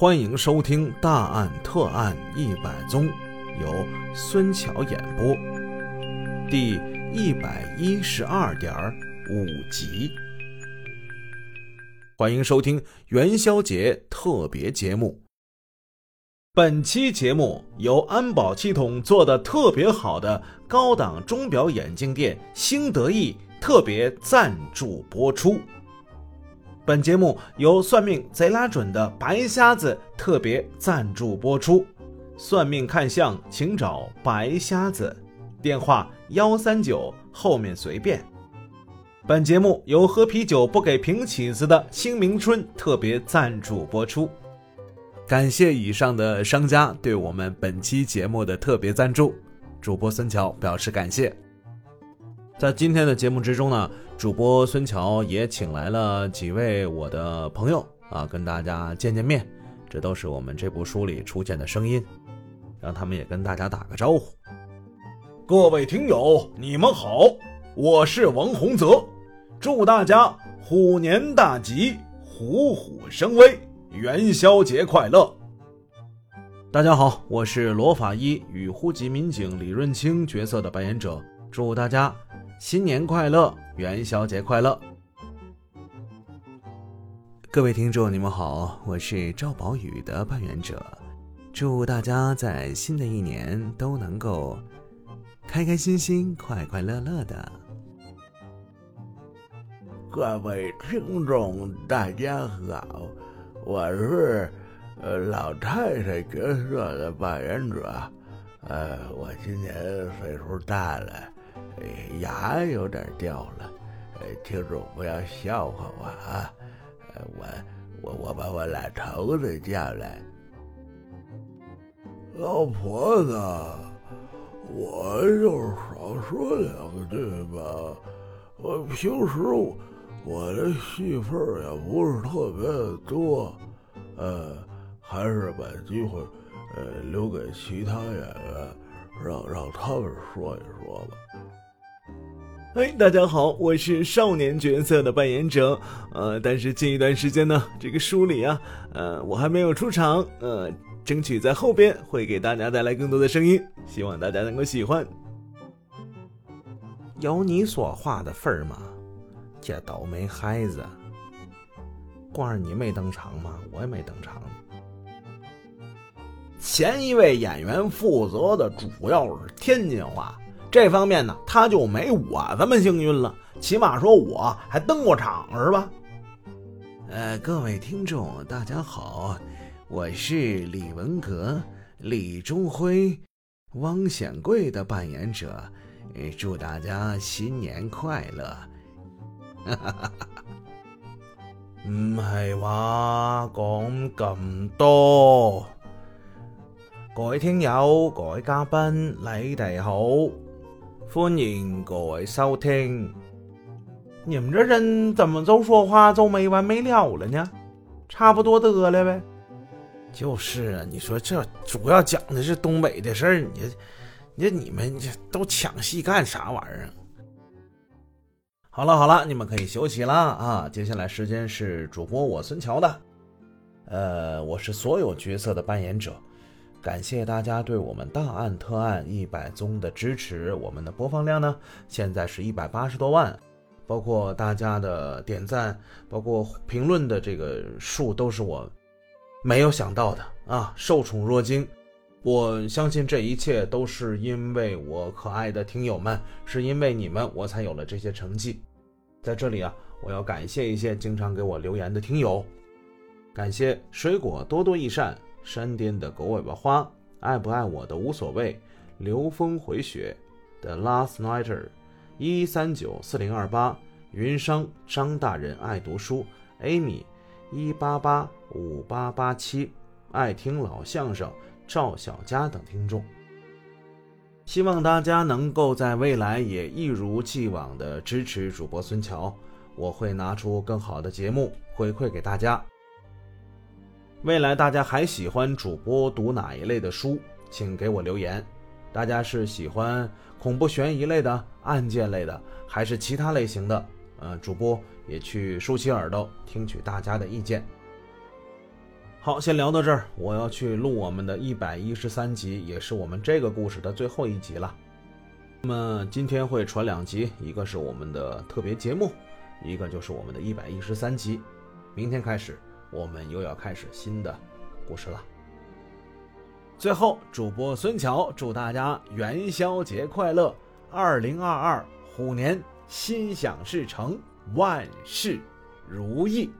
欢迎收听《大案特案一百宗》，由孙桥演播，第一百一十二点五集。欢迎收听元宵节特别节目。本期节目由安保系统做的特别好的高档钟表眼镜店兴德意特别赞助播出。本节目由算命贼拉准的白瞎子特别赞助播出。算命看相，请找白瞎子，电话幺三九后面随便。本节目由喝啤酒不给瓶起子的清明春特别赞助播出。感谢以上的商家对我们本期节目的特别赞助，主播孙桥表示感谢。在今天的节目之中呢，主播孙桥也请来了几位我的朋友啊，跟大家见见面。这都是我们这部书里出现的声音，让他们也跟大家打个招呼。各位听友，你们好，我是王洪泽，祝大家虎年大吉，虎虎生威，元宵节快乐！大家好，我是罗法医与户籍民警李润清角色的扮演者，祝大家。新年快乐，元宵节快乐！各位听众，你们好，我是赵宝宇的扮演者，祝大家在新的一年都能够开开心心、快快乐乐的。各位听众，大家好，我是呃老太太角色的扮演者，呃，我今年岁数大了。牙有点掉了，听众不要笑话我啊！我我我把我老头子叫来，老婆子，我就少说两句吧。我平时我的戏份也不是特别的多，呃，还是把机会呃留给其他演员，让让他们说一说吧。嘿，大家好，我是少年角色的扮演者，呃，但是近一段时间呢，这个书里啊，呃，我还没有出场，呃，争取在后边会给大家带来更多的声音，希望大家能够喜欢。有你说话的份儿吗？这倒霉孩子，光是你没登场吗？我也没登场。前一位演员负责的主要是天津话。这方面呢，他就没我这么幸运了。起码说我还登过场，是吧？呃，各位听众，大家好，我是李文革、李忠辉、汪显贵的扮演者，祝大家新年快乐！哈哈哈哈唔系话讲咁多，各位听友、各位嘉宾，你哋好。欢迎各位收听。你们这人怎么就说话就没完没了了呢？差不多得了呗。就是啊，你说这主要讲的是东北的事儿，你你你们这都抢戏干啥玩意儿？好了好了，你们可以休息了啊。接下来时间是主播我孙桥的，呃，我是所有角色的扮演者。感谢大家对我们大案特案一百宗的支持，我们的播放量呢，现在是一百八十多万，包括大家的点赞，包括评论的这个数，都是我没有想到的啊！受宠若惊，我相信这一切都是因为我可爱的听友们，是因为你们，我才有了这些成绩。在这里啊，我要感谢一些经常给我留言的听友，感谢水果多多益善。山巅的狗尾巴花，爱不爱我的无所谓。流风回雪的 Last Nighter，一三九四零二八，云商张大人爱读书，Amy，一八八五八八七，爱听老相声赵小佳等听众，希望大家能够在未来也一如既往的支持主播孙桥，我会拿出更好的节目回馈给大家。未来大家还喜欢主播读哪一类的书？请给我留言。大家是喜欢恐怖悬疑类的、案件类的，还是其他类型的？呃，主播也去竖起耳朵听取大家的意见。好，先聊到这儿，我要去录我们的一百一十三集，也是我们这个故事的最后一集了。那么今天会传两集，一个是我们的特别节目，一个就是我们的一百一十三集。明天开始，我们又要开始新的故事了。最后，主播孙乔祝大家元宵节快乐，二零二二虎年心想事成，万事如意。